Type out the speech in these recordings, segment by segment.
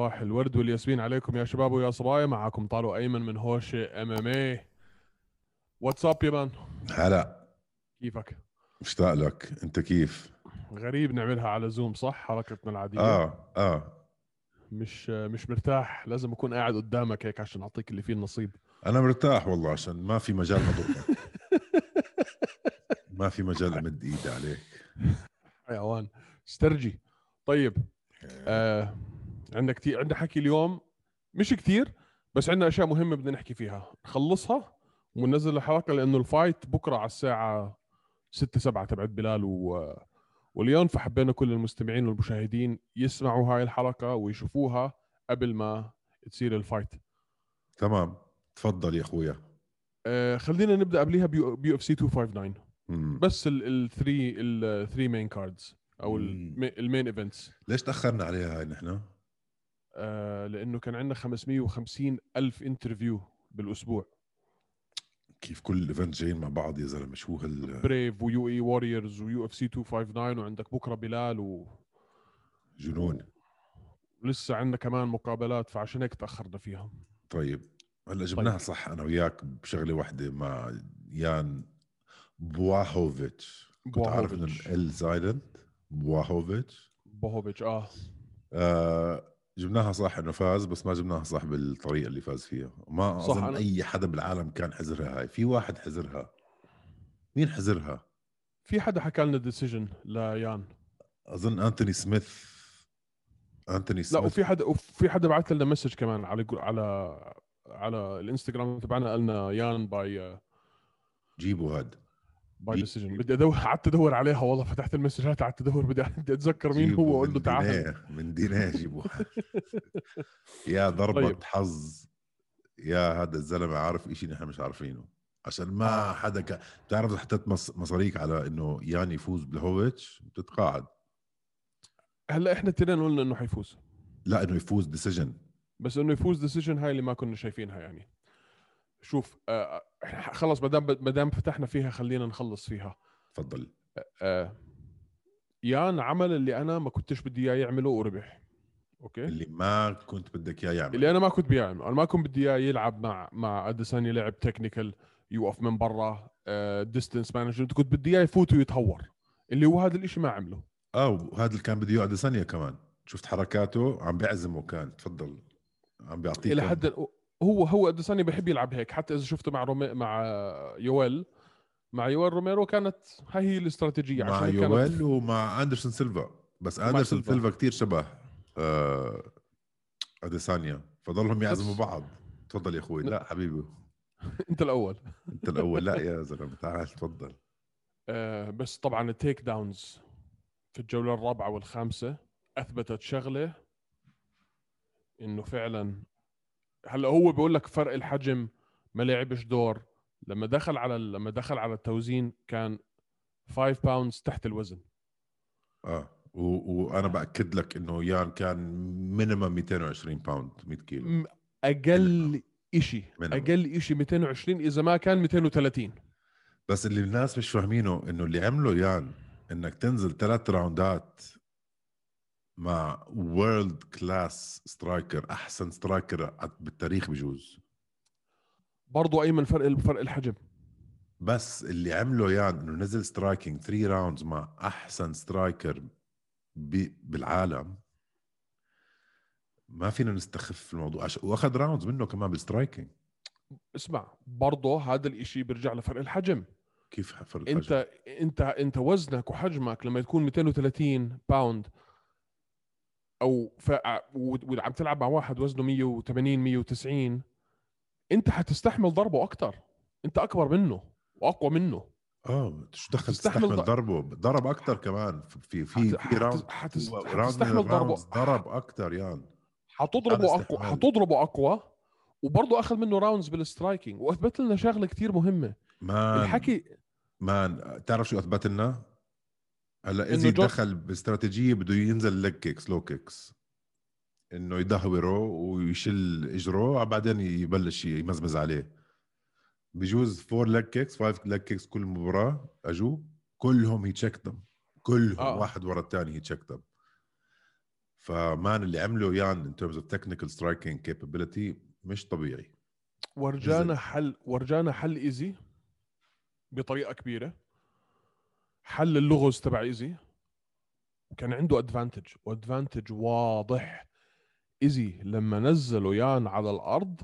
صباح الورد والياسمين عليكم يا شباب ويا صبايا. معكم طارق أيمن من هوشه إم إم اي واتساب يا مان؟ هلا. كيفك؟ مشتاق لك. أنت كيف؟ غريب نعملها على زوم صح؟ حركتنا العادية. آه آه. مش مش مرتاح. لازم أكون قاعد قدامك هيك عشان أعطيك اللي فيه النصيب. أنا مرتاح والله عشان ما في مجال اضربك ما في مجال أمد إيدي عليك. حيوان استرجي طيب آه عندنا كثير عندنا حكي اليوم مش كثير بس عندنا أشياء مهمة بدنا نحكي فيها. نخلصها وننزل الحلقة لأنه ال fight بكرة على الساعة 6 7 تبعت بلال و واليوم فحبينا كل المستمعين والمشاهدين يسمعوا هاي الحلقة ويشوفوها قبل ما تصير ال fight. تمام. تفضل يا أخويا. آه خلينا نبدأ قبليها ب UFC 259 مم. بس ال three ال three main cards أو. ال main events ليش تأخرنا عليها هاي نحن؟ لأنه كان عندنا 550 ألف interview بالأسبوع. كيف كل ال event جايين مع بعض يا زلمة؟ شو هال Brave و UAE Warriors و UFC 259 وعندك بكرة بلال و... جنون. ولسه عندنا كمان مقابلات فعشان هيك تأخرنا فيها طيب هلا جبناها صح أنا وياك بشغلة واحدة مع يان بلاهوفيتش. كنت عارف إنه. ال silent بلاهوفيتش. بلاهوفيتش آه. آه جبناها صح إنه فاز بس ما جبناها صح بالطريقة اللي فاز فيها. ما صح، أظن أنا- أي حدا بالعالم كان حزرها هاي. في واحد حزرها مين حزرها في حدا حكى لنا decision ليان. أظن أنتوني سميث. أنتوني لا سميث. وفي حدا وفي حدا بعث لنا message كمان على على على الإنستغرام تبعنا قالنا يان by جيبوا هاد. by decision بدي ادور قعدت أدور عليها والله فتحت المسجات قعدت أدور بدي أتذكر مين هو وأقول له تعال. من دينيه جيبوا يا ضربة طيب. حظ. يا هذا الزلمة عارف إشي نحن مش عارفينه. عشان ما. حدا ك... بتعرف حطيت مص... مصاريك على إنه يان يفوز بلهوفيتش بتتقاعد. هلأ إحنا التنين قلنا إنه حيفوز. لا إنه يفوز decision بس إنه يفوز decision هاي اللي ما كنا شايفينها يعني. شوف آه إحنا خلص ما دام ما دام فتحنا فيها خلينا نخلص فيها. تفضل. آه يان عمل اللي أنا ما كنتش بدي إياه يعمله وربح. Okay؟ اللي ما كنت بدك إياه يعمل. اللي أنا ما كنت بدي إياه أنا ما كنت بدي إياه يلعب مع مع اديساني لعب technical يوقف من برا distance management كنت بدي إياه يفوت ويتهور. اللي هو هذا الإشي ما عمله. آه وهذا اللي كان بده إياه اديسانيا كمان. شفت حركاته؟ عم بيعزمه كان. تفضل. عم بيعطيك إلى حد هو هو اديساني بحب يلعب هيك حتى إذا شفته مع رومي مع يويل. مع يويل روميرو كانت هاي هي الاستراتيجية مع عشان هيك كانت يويل ومع أندرسون سيلفا. بس أندرسون سيلفا. سيلفا كتير شبه آه أديسانيا. فضلهم يعزموا بعض. تفضل يا أخوي. لا. حبيبي. أنت الأول. أنت الأول. لا يا زلمة تعال تفضل. آه بس طبعا ال takedowns في الجولة الرابعة والخامسة أثبتت شغلة إنه فعلا هلا هو بيقول لك فرق الحجم ما لعبش دور. لما دخل على لما دخل على التوزين كان 5 pounds تحت الوزن. آه. وأنا بأكد لك إنه يان كان minimum 220 pound 100 كيلو. أقل شيء. أقل شيء 220 إذا ما كان 230 بس اللي الناس مش فاهمينه إنه اللي عمله يان إنك تنزل ثلاث راوندات مع world class striker أحسن striker بالتاريخ بجوز. برضو ايمن فرق فرق الحجم. بس اللي عمله يان إنه نزل striking 3 rounds مع أحسن striker بالعالم. ما فينا نستخف في الموضوع. وأخذ rounds منه كمان بال striking اسمع برضه هذا الإشي بيرجع لفرق الحجم. كيف فرق الحجم؟ أنت أنت انت وزنك وحجمك لما تكون 230 pound أو ف... وعم تلعب مع واحد وزنه 180 190 أنت حتستحمل ضربه أكثر أنت أكبر منه وأقوى منه. آه شو دخل تستحمل ضربه؟ ضرب أكثر كمان. في في حت- في round حت- حتس- round حتستحمل ضربه. ضرب أكثر يان حتضربه أقوى. حتضربه أقوى وبرضه أخذ منه rounds بال striking. وأثبت لنا شغلة كتير مهمة. man. الحكي man تعرف شو أثبت لنا؟ هلا ايزي جو- دخل باستراتيجية بده ينزل leg kicks low kicks إنه يدهوره ويشل اجره بعدين يبلش يمزمز عليه. بجوز four leg kicks five leg kicks كل مباراة اجوا كلهم he check كلهم آه. واحد ورا الثاني he check ف man اللي عمله يان in terms of technical striking capability مش طبيعي. ورجانا. حل ورجانا حل ايزي بطريقة كبيرة. حل اللغز تبع إيزي. وكان عنده advantage و advantage واضح. إيزي لما نزلوا يان على الأرض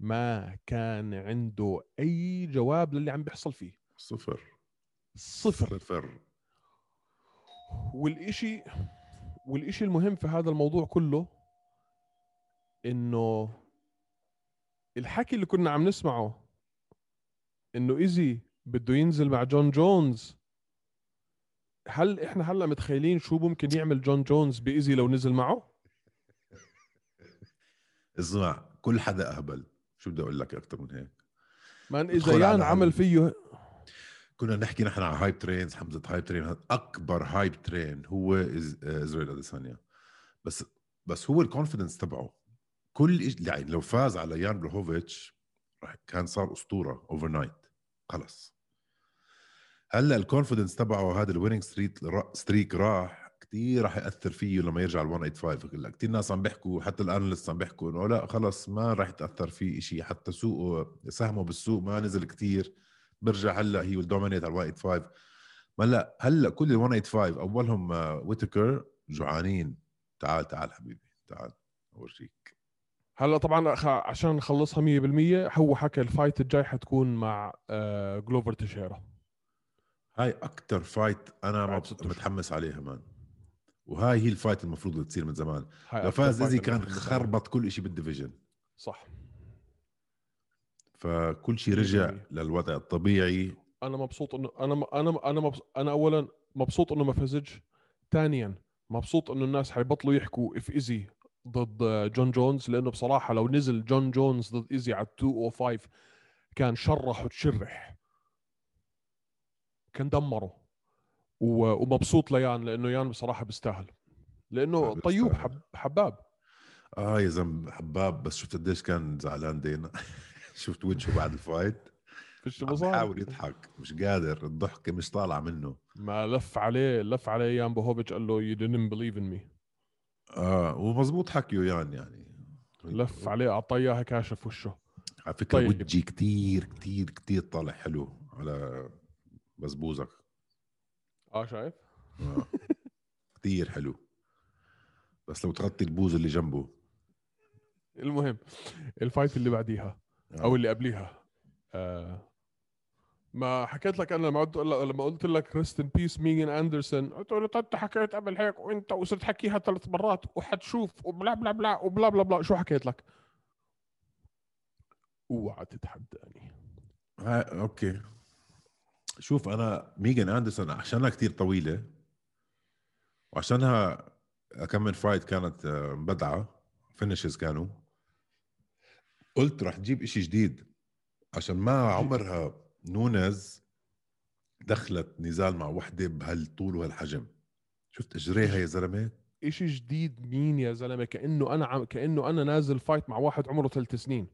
ما كان عنده أي جواب للي عم بيحصل فيه. صفر. صفر. صفر. والإشي والإشي المهم في هذا الموضوع كله إنه الحكي اللي كنا عم نسمعه إنه إيزي بده ينزل مع جون جونز هل إحنا هلأ متخيلين شو ممكن يعمل جون جونز بإيزي لو نزل معه؟ اسمع كل حدا أهبل. شو بدي أقول لك أكثر من هيك؟ man ادخل إذا يان عمل فيه كنا نحكي نحن على hype trains حمزة hype train أكبر hype train هو اسرائيل أديسانيا. بس بس هو ال confidence تبعه. كل إج... يعني لو فاز على يان بلوهوفيتش كان صار أسطورة overnight خلص. هلأ ال confidence تبعه هذا ال winning streak streak راح كثير راح يأثر فيه لما يرجع ال 185 كثير ناس عم بيحكوا حتى ال analyst عم بيحكوا إنه لأ خلص ما راح يتأثر فيه شيء حتى سوقه سهمه بالسوق ما نزل كثير برجع هلأ he will dominate على 185 ما لأ هلأ كل ال 185 أولهم آه، ويتكر جوعانين. تعال تعال حبيبي تعال أورجيك. هلأ طبعا عشان نخلصها 100% هو حكى ال fight الجاي حتكون مع آه جلوفر تيشيرا هاي أكثر fight أنا. متحمس عليها man وهاي هي ال fight المفروض اللي تصير من زمان. لو فاز ايزي كان. خربط كل شيء بال division صح. فكل شيء رجع 100%. للوضع الطبيعي. أنا مبسوط انه أنا أنا أنا مبسوط أنا اولا مبسوط إنه ما فازش ثانيا مبسوط إنه الناس حيبطلوا يحكوا if ايزي ضد جون جونز لأنه بصراحة لو نزل جون جونز ضد ايزي على 205 كان شرح وتشرح. كان دمره ومبسوط ليان لأنه يان بصراحة بيستاهل. لأنه آه، طيوب. حب حباب. آه يا زلمة حباب. بس شفت قديش كان زعلان دينا. شفت وجهه بعد الفايت. فيش بصار بحاول يضحك. مش قادر. الضحكه مش طالعه منه. ما لف عليه لف عليه يان بوهوفيتش. قال له you didn't believe in me. آه ومزبوط حكيه يعني يعني. لف عليه أعطاه إياها كاشف وشه. على فكرة طيب. وجهي كتير كتير كتير طالع حلو. على بزبوزك. آه شايف. آه. كتير حلو. بس لو تغطي البوز اللي جنبه. المهم ال fight اللي بعديها آه. أو اللي قبليها. آه ما حكيت لك أنا لما قلت لما قلت لك rest in peace ميغان أندرسون. قلت له "طيب أنت حكيت قبل هيك وأنت وصرت حكيها ثلاث مرات وحتشوف وبلا بلا بلا وبلا بلا بلا. شو حكيت لك؟ اوعى تتحداني. ها okay. شوف أنا ميغان أندرسون عشانها كتير طويلة وعشانها كم من fight كانت آه، مبدعة finishes كانوا. قلت رح تجيب إشي جديد. عشان ما عمرها نونز دخلت نزال مع وحدة بهالطول وهالحجم. شفت إجريها يا زلمة؟ إشي جديد مين يا زلمة؟ كأنه أنا عم كأنه أنا نازل fight مع واحد عمره ثلاث سنين.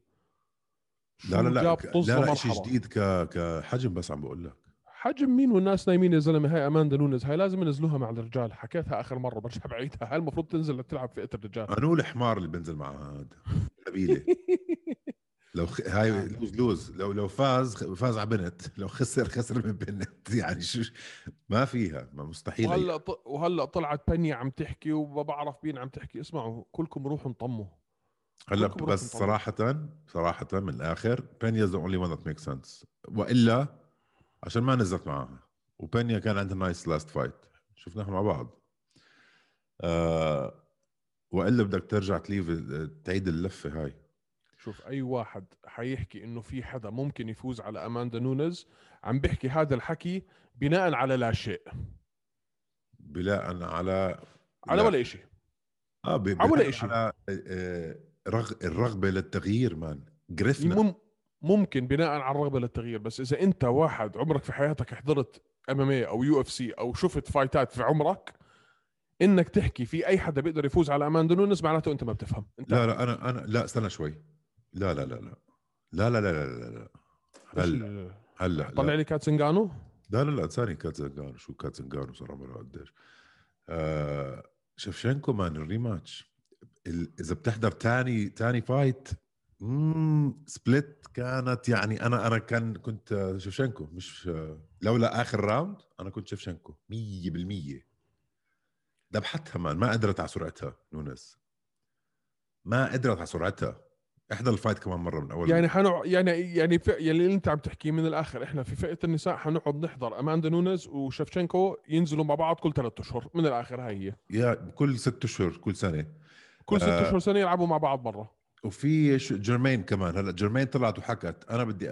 لا لا لا لا لا شيء. جديد ك كحجم بس عم بقول لك. حجم مين والناس نايمين يا زلمة؟ هاي أماندا نونز هاي لازم ينزلوها مع الرجال. حكيتها آخر مرة برجع بعيدها. هاي المفروض تنزل تلعب فئة الرجال. انو الحمار اللي بنزل معها هذا نبيله لو خ... هاي lose lose. لو لو فاز فاز على بنت. لو خسر خسر من بنت. يعني شو ما فيها. ما مستحيل وهلأ ط... وهلأ طلعت بينيا عم تحكي وما بعرف مين عم تحكي. اسمعوا كلكم روحوا انطموا. هلأ بس صراحة صراحة من الآخر بينيا the only one that makes sense. وإلا عشان ما نزلت معها وبينيا كان عندها nice last fight شفناها مع بعض. آه وإلا بدك ترجع تليف تعيد اللفة هاي. شوف أي واحد حيحكي إنه في حدا ممكن يفوز على أماندا نونز عم بيحكي هذا الحكي بناء على لا شيء. بناء على على لا. ولا شيء آه على ولا. على آه، رغ... الرغبة للتغيير man جريفنا مم... ممكن بناء على الرغبة للتغيير. بس إذا أنت واحد عمرك في حياتك حضرت MMA UFC أو شفت fight ات في عمرك إنك تحكي في أي حدا بيقدر يفوز على أماندا نونز معناته أنت ما بتفهم. أنت لا لا أنا أنا لا استنى شوي. لا لا لا لا. لا لا لا لا لا لا. هلا هلا طلع لي كاتسنجانو لا لا لا ثاني كاتزنجانو شو كاتزنجانو صار عمره قديش. آه شفشنكو man ال rematch. ال- إذا بتحضر تاني تاني fight split كانت يعني أنا أنا كان كنت آه، شفشنكو مش آه، لولا آخر round أنا كنت شفشنكو 100% ذبحتها man ما قدرت على سرعتها نونس. ما قدرت على سرعتها. احضر ال fight كمان مرة من أول. يعني حنوع يعني يعني ف... يعني اللي أنت عم تحكيه من الآخر إحنا في فئة النساء حنقعد نحضر أماندا نونز وشفشنكو ينزلوا مع بعض كل ثلاثة أشهر. من الآخر هاي هي. يا كل ست أشهر كل سنة. كل ست آه. أشهر سنة يلعبوا مع بعض مرة. وفي جيرمين كمان. هلأ جيرمين طلعت وحكت. أنا بدي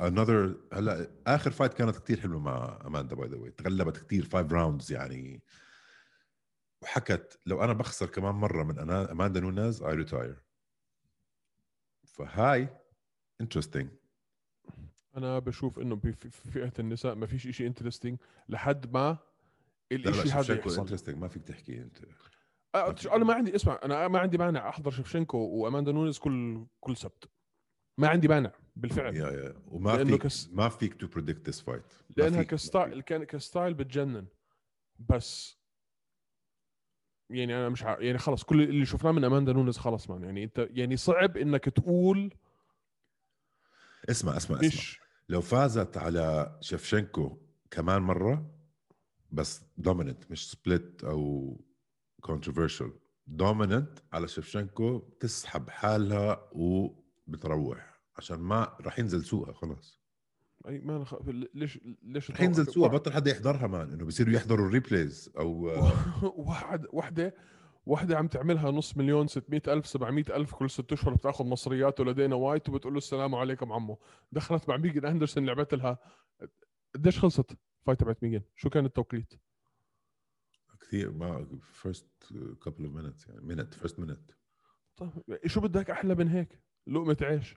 another هلأ آخر fight كانت كتير حلوة مع اماندا by the way تغلبت كتير five rounds يعني. وحكت لو أنا بخسر كمان مرة من اماندا نوناز I retire فهاي interesting أنا بشوف إنه في فئة النساء ما فيش شيء انترستنج لحد ما الشيء هذا يحصل. interesting ما فيك تحكي أنت. أنا ما عندي اسمع أنا ما عندي مانع أحضر شفشنكو وأماندا نونز كل كل سبت. ما عندي مانع بالفعل. يا يا وما لأنه فيك كس- ما فيك to predict this fight لأنها ك style كان ك style بتجنن. بس يعني أنا مش ع... يعني خلص كل اللي شفناه من أماندا نونز خلص man. يعني انت يعني صعب إنك تقول اسمع اسمع اسمع. مش لو فازت على شفشنكو كمان مرة بس dominant مش split أو controversial dominant على شفشنكو بتسحب حالها وبتروح. عشان ما راح ينزل سوقها خلاص. أي ما خ... ليش ليش راح ينزل سوقها بطل حدا يحضرها man. إنه بصيروا يحضروا ال replays أو واحد وحده وحده عم تعملها نص مليون 600 ألف 700 ألف كل ست أشهر بتأخذ مصرياته لدينا وايت وبتقول له السلام عليكم عمو. دخلت مع ميجن أندرسون لعبت لها. قديش خلصت؟ fight تبعت ميجن شو كان التوقيت؟ كثير ما first couple of minutes يعني minute first minute طيب شو بدك أحلى من هيك؟ لقمة عيش.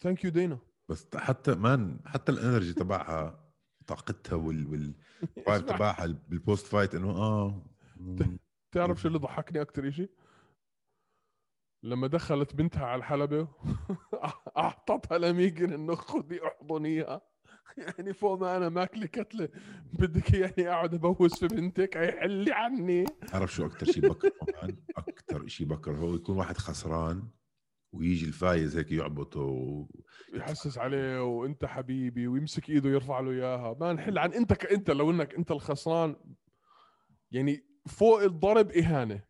thank you دينا بس حتى man حتى ال energy تبعها طاقتها وال وال vibe اسمع، تبعها بال post fight إنه آه. تعرف شو اللي ضحكني أكثر شيء؟ لما دخلت بنتها على الحلبة أعطتها لميجن إنه خذي أحضنيها. يعني فوق ما أنا ماكله كتلة. بدك يعني أقعد أبوس في بنتك هيحلي عني. تعرف شو أكثر شيء بكرهه man أكثر شيء بكرهه يكون واحد خسران ويجي الفايز هيك يعبطه و... يحسس عليه وأنت حبيبي ويمسك إيده يرفع له إياها. ما نحل عن أنت ك... أنت لو إنك أنت الخسران يعني فوق الضرب إهانة.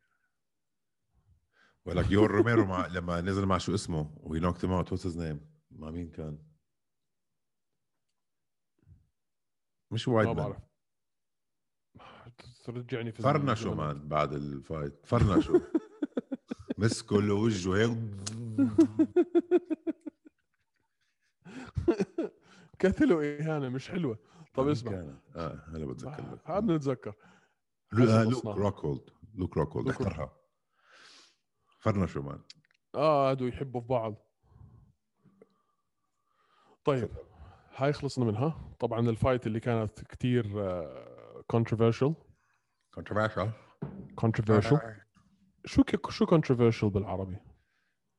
ولك يور روميرو مع لما نزل مع شو اسمه وي نوكت هيم اوت واتس هيز نيم مع مين كان؟ مش وايد ما بعرف ترجعني في فرنشو الزمن. مان بعد ال fight. فرنشو. مسكه له وجهه هيك. كتله إهانة مش حلوة. طب اسمع. كان؟ آه هلا بتذكر لك. هذا بنتذكر لو- آه، لوك. روكولد. لوك روكولد. لوك احضرها فرنشو man آه هادو يحبوا في بعض. طيب. هاي خلصنا منها. طبعا ال fight اللي كانت كتير controversial controversial controversial شو شو controversial بالعربي؟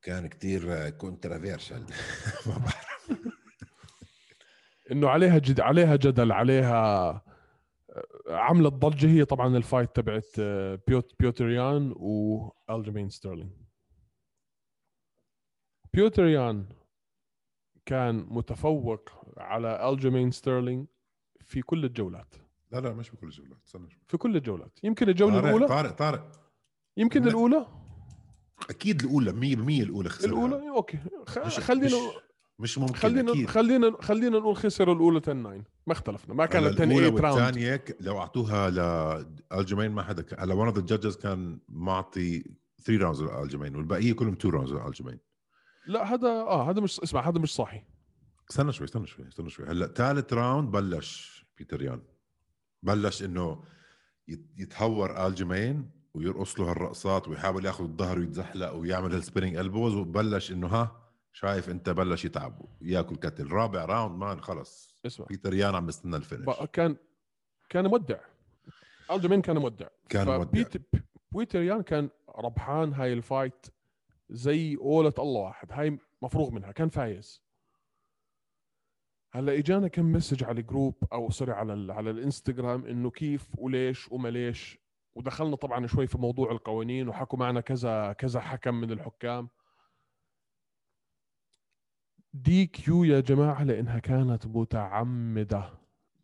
كان كتير controversial ما بعرف. إنه عليها جد عليها جدل عليها آه، عملت ضجة. هي طبعا ال fight تبعت آه، بيت بيتر يان والجيمين ستيرلينج بيتر يان كان متفوق على الجيمين ستيرلينج في كل الجولات. لا لا مش بكل الجولات. استنى في كل الجولات. يمكن الجولة طارق الأولى؟ طارق طارق. يمكن لا. الأولى؟ أكيد الأولى 100% الأولى خسرها. الأولى؟ okay. خ... مش خلينا مش, ممكن خلينا أكيد. خلينا خلينا نقول خسر الأولى 10 9 ما اختلفنا. ما كانت 10 الأولى 8 round والثانية ك- لو أعطوها لالجيمين ما حدا هلا one of the judges كان معطي 3 rounds لألجيمين والبقيه كلهم 2 rounds لألجيمين. لا هذا آه هذا مش اسمع هذا مش صحي استنى شوي استنى شوي استنى شوي. هلأ ثالث round بلش بيتر يان. بلش إنه يت- يتهور الجيمين ويرقص له هالرقصات ويحاول ياخذ الظهر ويتزحلق ويعمل هال spinning elbows وبلش إنه ها شايف أنت بلش يتعب ياكل كتل رابع round man خلص. اسمع. بيتر يان عم بستنى ال finish. كان كان مودع. الجيمين كان مودع. كان مودع. بيتر يان كان ربحان هاي ال fight زي قولة الله واحد. هاي مفروغ منها. كان فايز. هلا إجانا كم message على ال group أو sorry على ال على الإنستغرام إنه كيف وليش وما ليش. ودخلنا طبعا شوي في موضوع القوانين وحكوا معنا كذا كذا حكم من الحكام. DQ يا جماعة لإنها كانت متعمدة.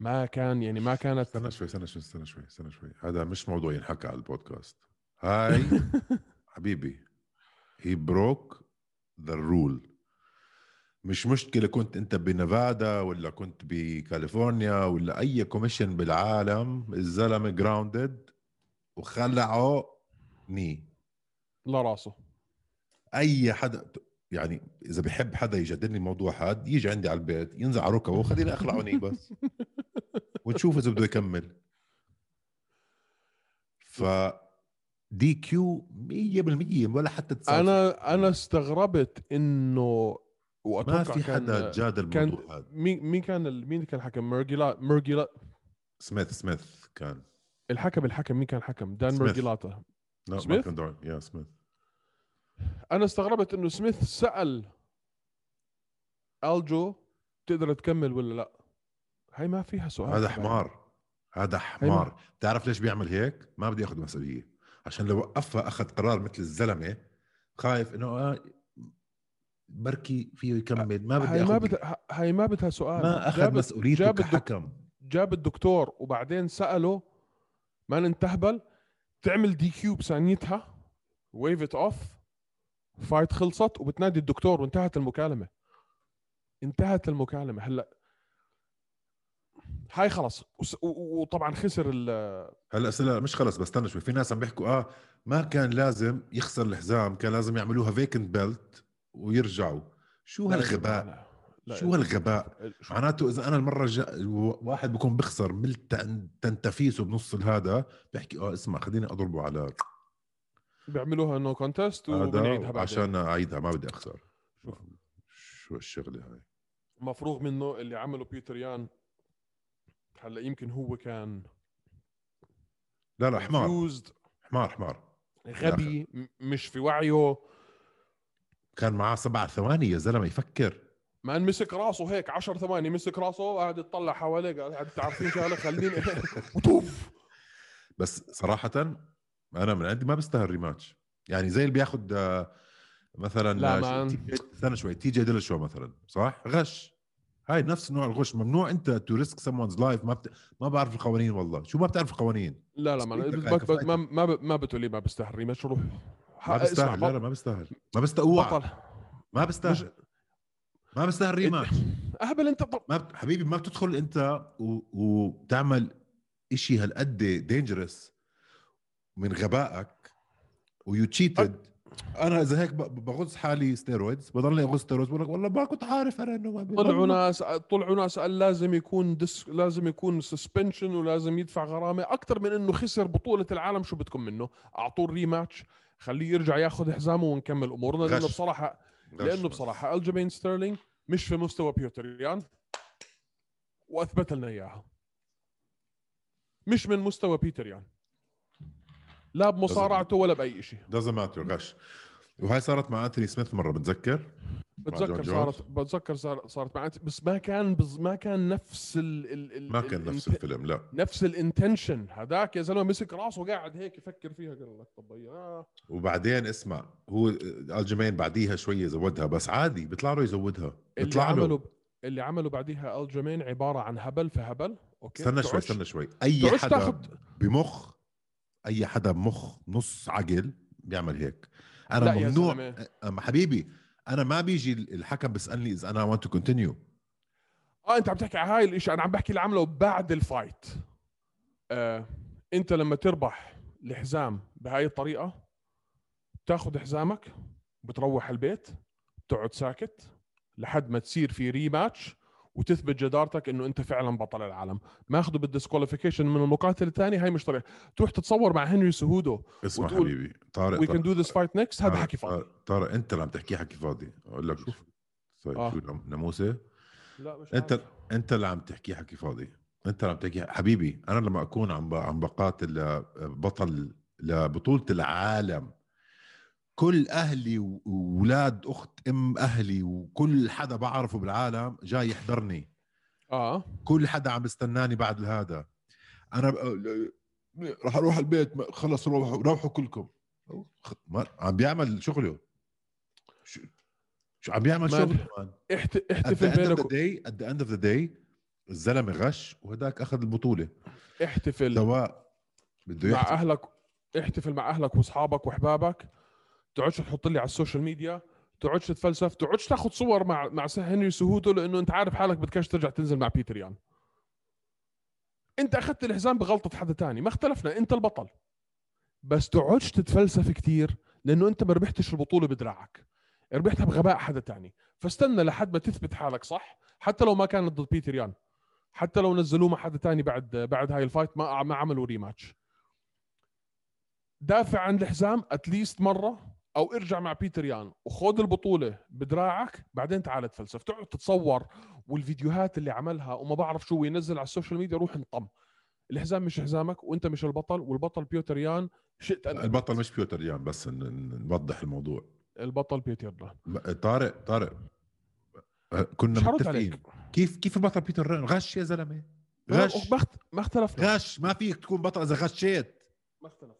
ما كان يعني ما كانت استنى شوي استنى شوي استنى شوي استنى شوي. هذا مش موضوع ينحكى على البودكاست. هاي حبيبي هي broke the rule مش مشكلة كنت أنت بنفادا ولا كنت بكاليفورنيا ولا أي commission بالعالم الزلمة grounded وخلعه knee لا راسه. أي حدا يعني إذا بحب حدا يجادلني الموضوع هذا يجي عندي على البيت ينزل على ركبه وخليني أخلعه knee بس. ونشوف إذا بده يكمل. ف DQ 100% ولا حتى تسافر. أنا أنا استغربت إنه ما واتوقع في كان حدا جاد كان الموضوع هذا. مين مين كان مين كان الحكم؟ ميرجيلا ميرجيلا سميث سميث كان. الحكم الحكم مين كان الحكم؟ دان. ميرجيلاتا. لا ما سميث؟ كان دورن. يا سميث. أنا استغربت إنه سميث سأل ألجو تقدر تكمل ولا لا. هاي ما فيها سؤال هذا. حمار. هذا حمار. بتعرف ليش بيعمل هيك؟ ما بده ياخذ مسؤوليه عشان لو وقفها أخذ قرار مثل الزلمة خايف إنه آه بركي فيه يكمل ما بدي هاي ما بدها هاي ما بدها سؤال. ما أخذ مسؤوليته كحكم. جاب الدكتور وبعدين سأله ما ننتهبل؟ تعمل DQ بثانيتها wave it off fight خلصت وبتنادي الدكتور وانتهت المكالمة. انتهت المكالمة. هلأ هاي خلص. وطبعا خسر ال هلا أسئلة مش خلص بس استنى شوي. في ناس عم بيحكوا آه ما كان لازم يخسر الحزام كان لازم يعملوها vacant belt ويرجعوا. شو هالغباء؟ لا، لا، شو هالغباء؟ معناته إذا أنا المرة الجايه واحد بكون بخسر من تنتفيسه بنص هذا بحكي آه اسمع خليني أضربه على بيعملوها no contest وبنعيدها بعدين. عشان أعيدها ما بدي أخسر. شو الشغلة هاي؟ مفروغ منه اللي عمله بيتر يان. هلا يمكن هو كان لا لا حمار. حمار حمار. غبي مش في وعيه. كان معاه سبع ثواني يا زلمة يفكر. ما مسك راسه هيك 10 ثواني مسك راسه قاعد يطلع حواليه قاعد "أنتوا عارفين شغله خليني وطوف بس صراحة أنا من عندي ما بستاهل rematch. يعني زي اللي بياخد آه، مثلا لا، آه، استنى شوي تي جي ديلاشو مثلا صح؟ غش. هاي نفس نوع الغش ممنوع أنت to risk someone's life ما بت... ما بعرف القوانين والله. شو ما بتعرف القوانين؟ لا لا ما ما ما. ما, ما, ب- ما بتقول لي ما بستاهل rematch روح. ما بستاهل لا لا ما بستاهل. ما بستاهل. أوعى. ما بستاهل. ما بستاهل rematch أهبل أنت ما بت... حبيبي ما بتدخل أنت و... وتعمل إشي هالقد dangerous من غبائك و you cheated أنا إذا هيك ب- بغز حالي steroids بضلني أغز steroids بقول لك والله ما كنت عارف أنا إنه ما طلعوا. ناس طلعوا ناس قال لازم يكون دس لازم يكون suspension ولازم يدفع غرامة أكثر من إنه خسر بطولة العالم شو بدكم منه أعطوه ال rematch خليه يرجع ياخذ حزامه ونكمل امورنا لأنه. بصراحه لأنه. بصراحة الجيمين ستيرلينج مش في مستوى بيوتر يان واثبت لنا إياها مش من مستوى بيتر يان لا بمصارعته ولا بأي شيء doesn't matter. غش. وهاي صارت مع انثوني سميث مرة بتذكر؟ مع بتذكر؟ صارت بتذكر صار- صارت معي بس ما كان بز ما كان نفس ال ال ال ما كان نفس ال- الفيلم لا. نفس ال intention هذاك يا زلمة مسك راسه قاعد هيك يفكر فيها قال لك طب وبعدين اسمع هو ألجيمين بعديها شوية زودها بس عادي بيطلع له يزودها. اللي بيطلع له. عملوا اللي عملوا بعديها ألجيمين عبارة عن هبل في هبل. أوكي؟ استنى شوي استنى شوي. أي حدا تاخد بمخ أي حدا بمخ نص عقل بيعمل هيك. أنا ممنوع زلمة. أما حبيبي أنا ما بيجي الحكم بيسألني إذا أنا to continue. آه أنت عم تحكي على هاي الإشي أنا عم بحكي اللي عمله بعد الفايت. آه أنت لما تربح الحزام بهاي الطريقة بتاخذ حزامك بتروح البيت بتقعد ساكت لحد ما تصير في rematch وتثبت جدارتك إنه أنت فعلا بطل العالم. ماخذه بال disqualification من المقاتل الثاني هاي مش طريقه تروح تتصور مع هنري سيهودو اسمع وتقول حبيبي طارق we can do this fight next هذا حكي فاضي. طارق- أنت اللي عم تحكيه حكي فاضي. أقول لك شوف. طيب آه. شو ناموسة؟ لا مش أنت عارف. أنت اللي عم تحكيه حكي فاضي. أنت اللي عم تحكي حبيبي أنا لما أكون عم عم بقاتل بطل لبطولة العالم كل أهلي واولاد أخت أم أهلي وكل حدا بعرفه بالعالم جاي يحضرني. آه. كل حدا عم بستناني بعد هذا. أنا راح أروح البيت خلص روحوا روحوا كلكم. عم بيعمل شغله. شو شو عم بيعمل شغله مان احت... احتفل بينك at the end of the day الزلمة غش وهداك أخذ البطولة. احتفل. سواء بده مع أهلك احتفل مع أهلك وأصحابك وأحبابك. تقعدش تحط لي على ال social media تقعدش تتفلسف تقعدش تاخذ صور مع مع هنري سيهودو لأنه أنت عارف حالك بدكش ترجع تنزل مع بيتر يان أنت أخذت الحزام بغلطة حدا تاني ما اختلفنا أنت البطل. بس تقعدش تتفلسف كتير لأنه أنت ما ربحتش البطولة بدراعك. ربحتها بغباء حدا تاني. فاستنى لحد ما تثبت حالك صح حتى لو ما كانت ضد بيتر يان حتى لو نزلوه مع حدا تاني بعد بعد هاي ال fight ما ما عملوا rematch دافع عن الحزام at least مرة. أو ارجع مع بيتر يان وخذ البطولة بدراعك بعدين تعال تفلسف. تقعد تتصور والفيديوهات اللي عملها وما بعرف شو ينزل على ال social media روح انطم. الحزام مش حزامك وأنت مش البطل والبطل بيوتر يان شئت أن البطل مش بيوتر يان بس نوضح الموضوع. البطل بيوتر يان طارق طارق كنا متفقين. كيف كيف البطل بيتر يان غش يا زلمة. غش. ما اخت- ما اختلفنا. غش. ما فيك تكون بطل إذا غشيت. ما اختلفنا.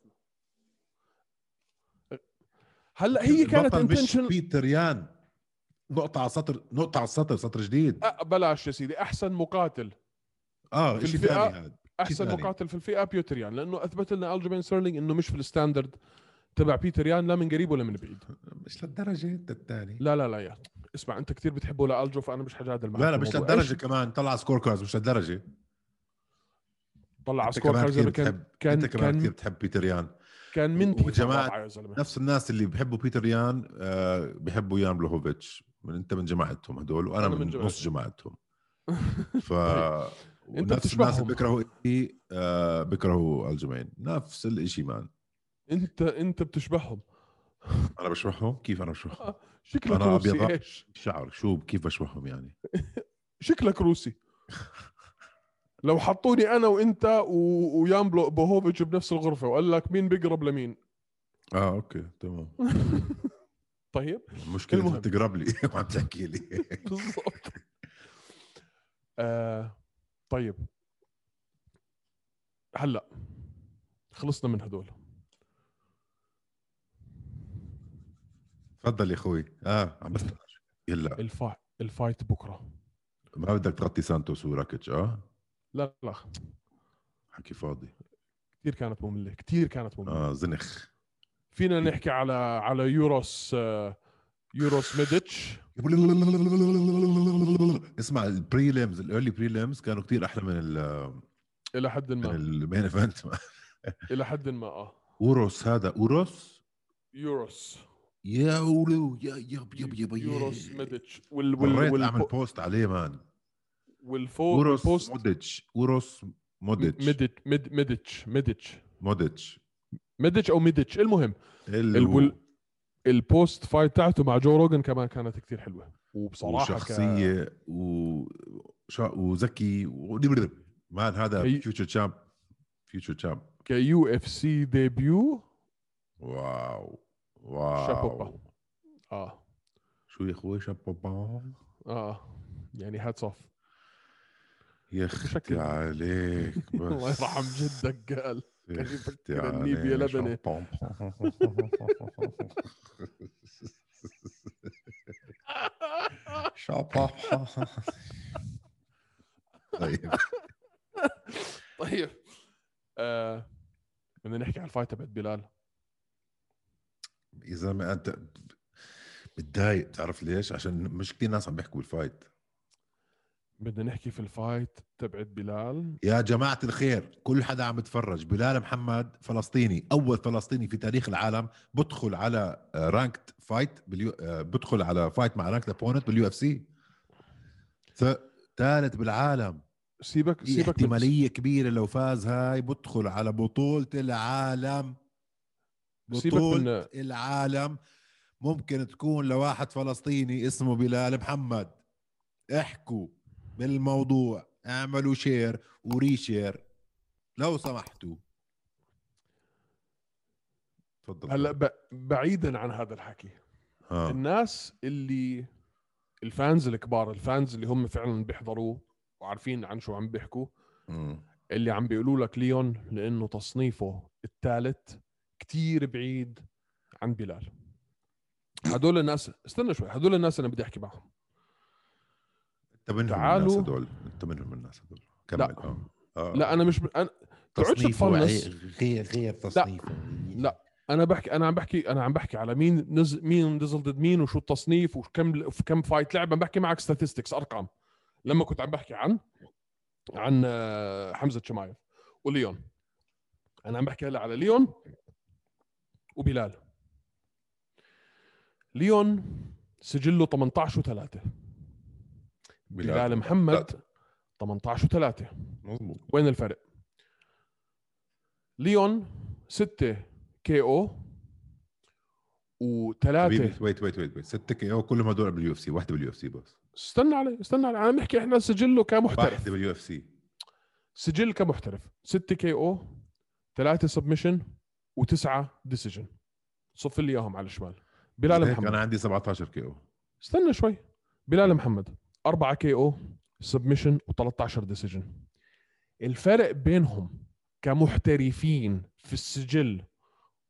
هلا هي كانت intention بيتر يان. نقطة على سطر نقطة على السطر سطر جديد. بلاش يا سيدي أحسن مقاتل. آه شيء ثاني هذا أحسن ثاني. مقاتل في الفئة بيوتر يان لأنه أثبت لنا الجمين ستيرلينج إنه مش في ال standard تبع بيتر يان لا من قريب ولا من بعيد. مش للدرجة أنت الثاني. لا لا لا يا. اسمع أنت كثير بتحبه لالجو فأنا مش حجادل معك لا لا مش إيش؟ كمان طلع سكور كاردز مش للدرجة. طلع سكور زي كان بتحب كان أنت كمان كثير بتحب بيتر يان. كان وجماعة- الرابعة يا زلمة. نفس الناس اللي بيحبوا بيتر يان آه بيحبوا يان بلوهوفيتش من انت من جماعتهم هدول وأنا من, من من نص جماعتهم. ف أنت ونفس الناس. اللي بيكرهوا إيه آه بيكرهوا الجمعين نفس الشيء مان. انت أنت بتشبههم. أنا بشبههم؟ كيف أنا بشبههم؟ شكلك أنا روسي أبيض. إيش؟ شعر شو كيف بشبههم يعني؟ شكلك روسي. لو حطوني أنا وإنت و... ويان بلاهوفيتش بنفس الغرفة وقال لك مين بيقرب لمين. آه okay تمام. طيب. المشكلة المهم. تقرب لي. وعم تحكي لي. بالضبط. آه طيب. هلأ خلصنا من هدول. تفضل يا أخوي. آه عم بستنى يلا. الفا... ال fight بكرة. ما بدك تغطي سانتوس وراكيتش آه؟ لا لا. حكي فاضي. كثير كانت مملة كثير كانت مملة. آه زنخ. فينا نحكي على على يوروس آه يوروس ميديتش. اسمع البريليمز الايرلي بريليمز كانوا كتير أحلى من ال إلى حد ما. المين ايفنت إلى حد ما آه. أوروس هذا أوروس؟ يوروس. يا ولو يا يب يب يب يوروس ميديتش. وال وال وال أعمل بوست عليه مان والفو اوروس والبوست موديتش اوروس موديتش. ميديتش ميد- ميديتش ميديتش. موديتش. ميديتش أو ميديتش. المهم ال- البول- ال post fight تاعته مع جو روجن كمان كانت كثير حلوة. وبصراحة وشخصية و... شا... وذكي و... man هذا هي- future champ future champ UFC debut. wow wow. شابوبا آه. شو يا أخوي؟ شابوبا. آه. يعني hats off يا أختي عليك بس. الله يرحم جدك قال. يا كان أختي يفكر النيبيا عليك. لبنة. شابوبا طيب. طيب. آه بدنا نحكي على الفايت تبعت بلال. يا زلمه أنت متضايق بتعرف ليش؟ عشان مش كثير ناس عم بيحكوا بالفايت. بدنا نحكي في الفايت تبعت بلال. يا جماعة الخير كل حدا عم يتفرج. بلال محمد فلسطيني أول فلسطيني في تاريخ العالم بدخل على ranked fight بال U... آه، بدخل على fight مع ranked opponent بال UFC. ثالث بالعالم. سيبك سيبك من احتمالية كبيرة لو فاز هاي بدخل على بطولة العالم. بطولة من العالم. ممكن تكون لواحد فلسطيني اسمه بلال محمد. احكوا. بالموضوع. اعملوا share و reshare لو سمحتوا. تفضل. هلا ب... بعيدا عن هذا الحكي. ها. الناس اللي ال fans الكبار ال fans اللي هم فعلا بيحضروا وعارفين عن شو عم بيحكوا. اللي عم بيقولوا لك ليون لأنه تصنيفه الثالث كتير بعيد عن بلال. هدول الناس استنى شوي هدول الناس أنا بدي أحكي معهم. انت منهم تعالوا. الناس هدول. انت منهم الناس هدول. كمل. لا. آه. آه. لا أنا مش ب... أنا... تقعدش تفلس. غير غير تصنيفه. لا. أنا بحكي أنا عم بحكي أنا عم بحكي على مين نزل مين نزل ضد مين وشو التصنيف وكم كم فايت لعب. عم بحكي معك statistics أرقام. لما كنت عم بحكي عن عن آه، حمزة شمايف وليون. أنا عم بحكي هلأ على ليون وبلال. ليون سجله 18 و3 بلال محمد 18 و3 مظبوط. وين الفرق؟ ليون 6 KO وثلاثة حبيبي wait wait wait wait ستة KO كلهم هدول بال UFC واحدة بال UFC بس. استنى علي استنى علي. أنا بحكي إحنا سجله كمحترف. واحدة بال UFC سجل كمحترف. 6 KO 3 submission وتسعة decision صف لي إياهم على الشمال. بلال محمد أنا عندي 17 KO استنى شوي. بلال محمد. 4 KO submission و13 decision الفرق بينهم كمحترفين في السجل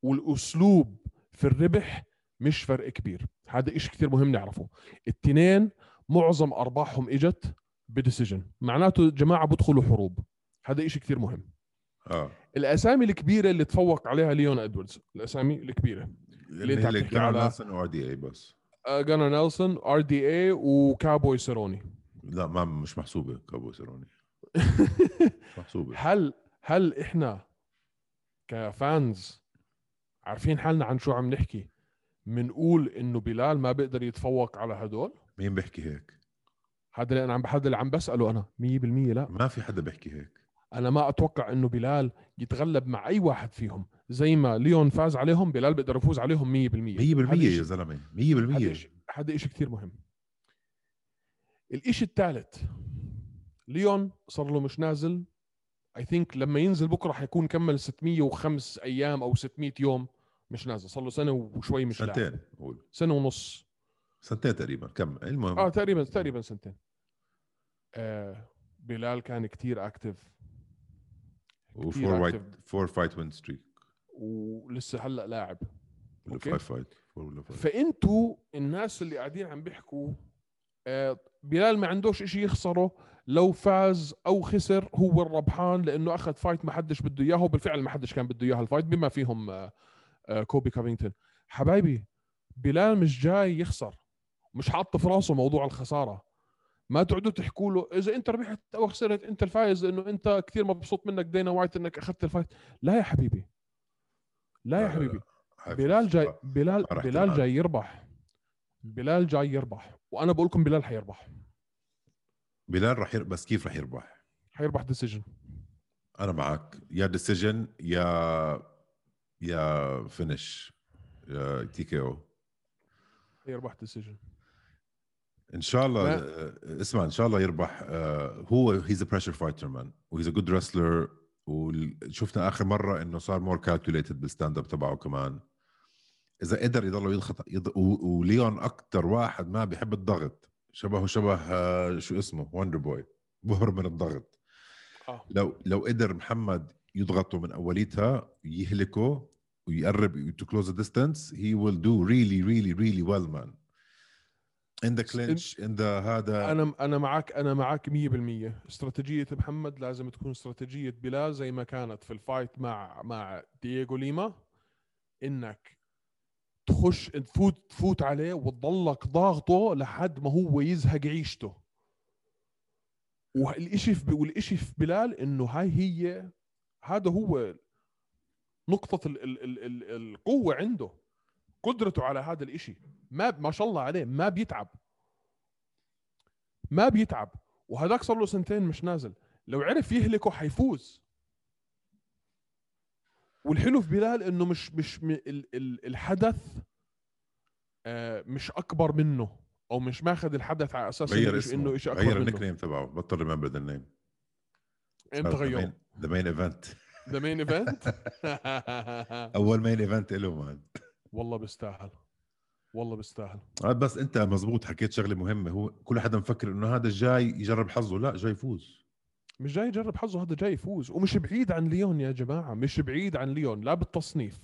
والأسلوب في الربح مش فرق كبير. هذا إشي كتير مهم نعرفه. التنين معظم أرباحهم إجت ب decision معناته جماعة بدخلوا حروب. هذا إشي كتير مهم. آه. الأسامي الكبيرة اللي تفوق عليها ليون ادواردز الأسامي الكبيرة. اللي عم هي على- بس. جانار نيلسون RDA وكابوي سيروني. لا ما مش محسوبة كابوي سيروني. مش محسوبة. هل هل إحنا ك fans عارفين حالنا عن شو عم نحكي؟ بنقول إنه بلال ما بيقدر يتفوق على هدول؟ مين بيحكي هيك؟ هذا اللي أنا عم هذا اللي عم بسأله أنا 100% لا. ما في حدا بيحكي هيك. أنا ما أتوقع إنه بلال يتغلب مع أي واحد فيهم. زي ما ليون فاز عليهم بلال بيقدر يفوز عليهم 100% 100% هذا يا هذا 100% إشي- هذا شيء كثير مهم. الإشي الثالث ليون صار له مش نازل. اي ثينك لما ينزل بكرة حيكون كمل 605 أيام أو 600 يوم مش نازل. صار له سنة وشوي مش سنتين قول. سنة ونص. سنتين تقريبا كم المهم. آه تقريبا تقريبا سنتين. آه بلال كان كتير active و four fight four fight win streak. ولسه هلأ لاعب. five fight فانتوا الناس اللي قاعدين عم بيحكوا آه، بلال ما عندوش إشي يخسره لو فاز أو خسر هو الربحان لأنه أخذ fight ما حدش بده إياه وبالفعل ما حدش كان بده اياها ال fight بما فيهم آه، آه، كولبي كوفينغتون حبايبي بلال مش جاي يخسر مش حاط في راسه موضوع الخسارة. ما تقعدوا تحكوا له إذا أنت ربحت أو خسرت أنت الفايز لأنه أنت كثير مبسوط منك دانا وايت إنك أخذت ال fight لا يا حبيبي. لا يا حبيبي. بلال. جاي بلال بلال. جاي يربح. بلال جاي يربح. وأنا بقول لكم بلال حيربح. بلال راح يربح بس كيف راح يربح؟ حيربح decision أنا معك. يا decision يا يا finish يا TKO حيربح decision إن شاء الله ما- آه، اسمع إن شاء الله يربح آه، هو he's pressure fighter man و he's a good wrestler وشفنا آخر مرة إنه صار more calculated بال stand up تبعه كمان. إذا قدر يضل يضغط يض... و... وليون أكثر واحد ما بيحب الضغط شبهه شبه آه، شو اسمه وندر بوي بهرب من الضغط. لو لو قدر محمد يضغطه من أوليتها يهلكه ويقرب to close the distance he will do really really really well in the clinch in the هذا أنا أنا معك أنا معك 100% استراتيجية محمد لازم تكون استراتيجية بلال زي ما كانت في الفايت مع مع دييغو ليما إنك تخش تفوت تفوت عليه وتضلك ضاغطه لحد ما هو يزهق عيشته. والإشي في والإشي في بلال إنه هاي هي هذا هو نقطة ال ال ال ال القوة عنده. قدرته على هذا الإشي. ما ما شاء الله عليه ما بيتعب. ما بيتعب. وهذاك صار له سنتين مش نازل. لو عرف يهلكه حيفوز. والحلو في بلال إنه مش مش م- ال ال الحدث آه مش أكبر منه أو مش ماخذ الحدث على أساس غير اسمه. إنه شيء غير أكبر ال nick منه. name تبعه. بطل remember the name إمتى غيره؟ the main event the main event أول main event له man والله بيستاهل. والله بيستاهل. آه، بس انت مزبوط حكيت شغلة مهمة. هو كل حدا مفكر انه هذا جاي يجرب حظه. لا جاي يفوز. مش جاي يجرب حظه هذا جاي يفوز. ومش بعيد عن ليون يا جماعة. مش بعيد عن ليون. لا بالتصنيف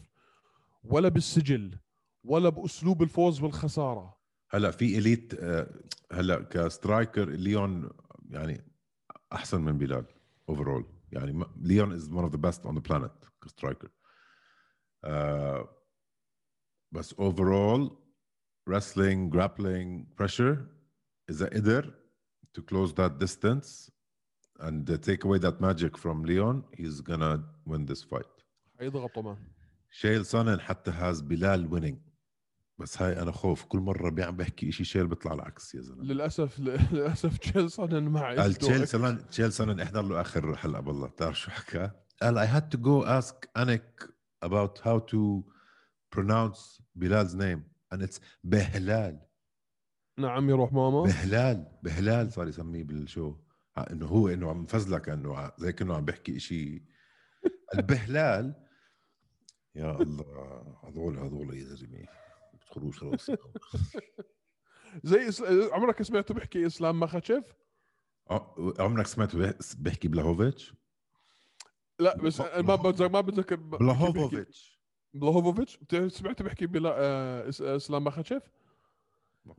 ولا بالسجل ولا بأسلوب الفوز والخساره هلا في elite آه، هلا ك striker ليون يعني أحسن من بلال overall يعني ليون is one of the best on the planet ك striker. آه، بس اوفرول wrestling grappling pressure اذا قدر to close that distance and uh, take away that magic from Leon he's gonna win this fight حيضغطوا مان شيل سونن حتى هاز بلال ويننج بس هاي انا خوف كل مره بيعم بحكي شيء شيل بيطلع العكس يا زلمه للاسف للاسف تشيلسون مع قال عنده تشيل سونن تشيل سونن احضر له اخر حلقه بالله بتعرف شو حكى؟ قال I had to go ask Anik about how to pronounce Bilal's name and it's بهلال نعم يروح ماما. بهلال بهلال صار يسميه بالشو. إنه هو إنه عم فزلك إنه زي كأنه عم بيحكي شيء البهلال. يا الله هذول هذول يا زلمة. بتخروش راسي زي إس... عمرك سمعته بيحكي إسلام مخاتشيف؟ ع- عمرك سمعته بيحكي بلاهوفيتش؟ لا بس ما بتذكر ما بتذكر بلاهوفيتش. بلاهوفوفيتش بت- سمعته بيحكي بلا آه، إس- إسلام مخاتشيف؟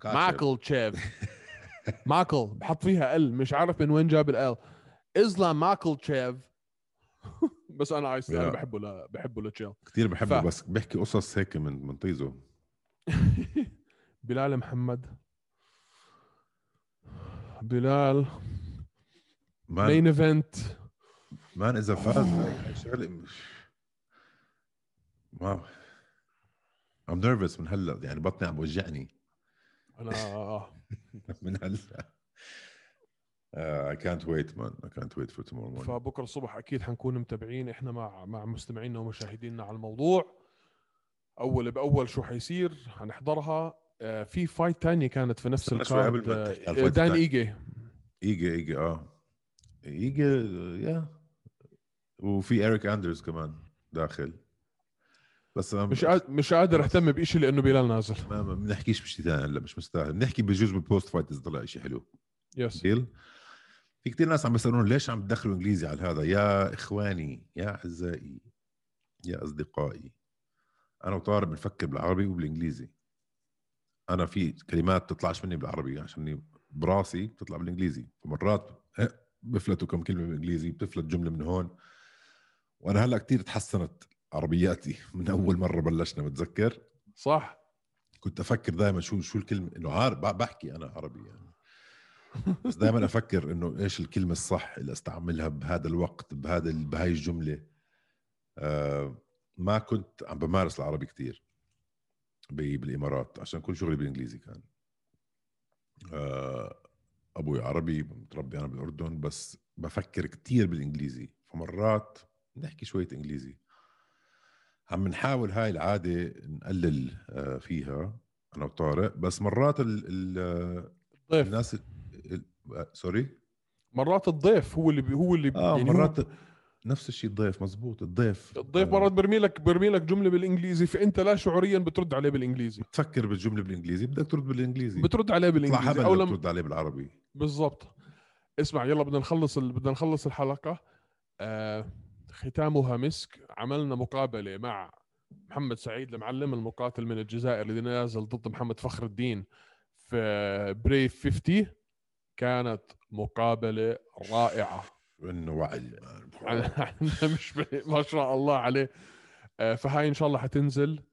ماكل تشيف. ماكل. بحط فيها ال مش عارف من وين جاب ال إسلام ماكل تشيف. بس أنا عايز أنا. بحبه لا بحبه لتشيل كثير بحبه ف- بس بيحكي قصص هيك من من طيزه. بلال محمد. بلال. man main event man اذا فاز شغله مش- ما I'm nervous من هلا يعني بطني عم بوجعني. أنا آه. من هلا. I can't wait man. I can't wait for tomorrow morning. فبكرة الصبح أكيد حنكون متابعين إحنا مع مع مستمعينا ومشاهدينا على الموضوع. اول بأول شو حيصير؟ حنحضرها. آه، في فايت تانية كانت في نفس الكارد ما آه، دان. إيجي. إيجي إيجي آه. إيجي يا وفي اريك اندرز كمان داخل. بس ما مش قاد- مش قادر أهتم بشيء لأنه بلال نازل. ما ما بنحكيش بشيء ثاني هلأ مش مستاهل. بنحكي بجوز بال post fight إذا طلع شيء حلو. yes deal في كثير ناس عم بيسألون ليش عم تدخلوا إنجليزي على هذا؟ يا إخواني يا أعزائي يا أصدقائي أنا وطارق بنفكر بالعربي وبالإنجليزي. أنا في كلمات بتطلعش مني بالعربي عشان براسي بتطلع بالإنجليزي. فمرات هيك بفلتوا كم كلمة بالإنجليزي بتفلت جملة من هون. وأنا هلأ كثير تحسنت. عربياتي. من أول مرة بلشنا بتذكر صح. كنت أفكر دائما شو شو الكلمة إنه عارف بحكي أنا عربي يعني. بس دائما أفكر إنه إيش الكلمة الصح اللي أستعملها بهذا الوقت بهذا بهاي الجملة. آه ما كنت عم بمارس العربي كثير بالإمارات عشان كل شغلي بالإنجليزي كان. آه أبوي عربي متربي أنا بالأردن بس بفكر كثير بالإنجليزي. فمرات نحكي شوية إنجليزي. عم نحاول هاي العادة نقلل آه، فيها أنا وطارق. بس مرات ال ال ضيف الناس ال- ال- آه، سوري؟ مرات الضيف هو اللي هو اللي آه يعني هو مرات نفس الشيء الضيف مزبوط الضيف. الضيف آه، مرات برمي لك برمي لك جملة بالإنجليزي فأنت لا شعوريا بترد عليه بالإنجليزي. تفكر بالجملة بالإنجليزي بدك ترد بالإنجليزي. بترد عليه بالإنجليزي. أو لما لما ترد عليه بالعربي. بالضبط. اسمع يلا بدنا نخلص ال... بدنا نخلص الحلقة. آه... ختامها مسك عملنا مقابلة مع محمد سعيد المعلم المقاتل من الجزائر اللي نازل ضد محمد فخر الدين في بريف 50 كانت مقابلة رائعة. إنه وعي. مش ما شاء الله عليه. آه، فهاي إن شاء الله حتنزل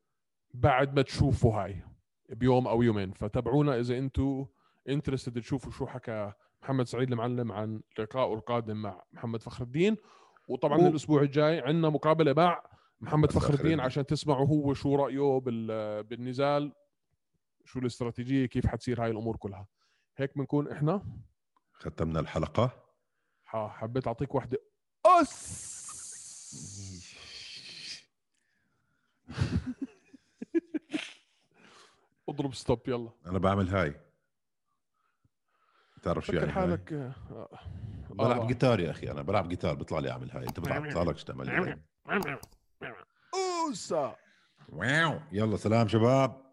بعد ما تشوفوا هاي بيوم أو يومين. فتابعونا إذا أنتم انترستد تشوفوا شو حكى محمد سعيد المعلم عن لقائه القادم مع محمد فخر الدين. وطبعا و- الأسبوع الجاي عندنا مقابلة مع محمد فخر الدين. عشان تسمعوا هو شو رأيه بال- بالنزال شو الاستراتيجية كيف حتصير هاي الأمور كلها. هيك بنكون إحنا. ختمنا الحلقة. ح- حبيت أعطيك وحدة. أس! اضرب stop يلا. أنا بعمل هاي. تعرف شو يعني هاي؟ حالك آه، بلعب جيتار يا أخي أنا بلعب جيتار بيطلع لي أعمل هاي. انت بتلعب جيتارك شو تعمل أوسا. wow. يلا سلام شباب.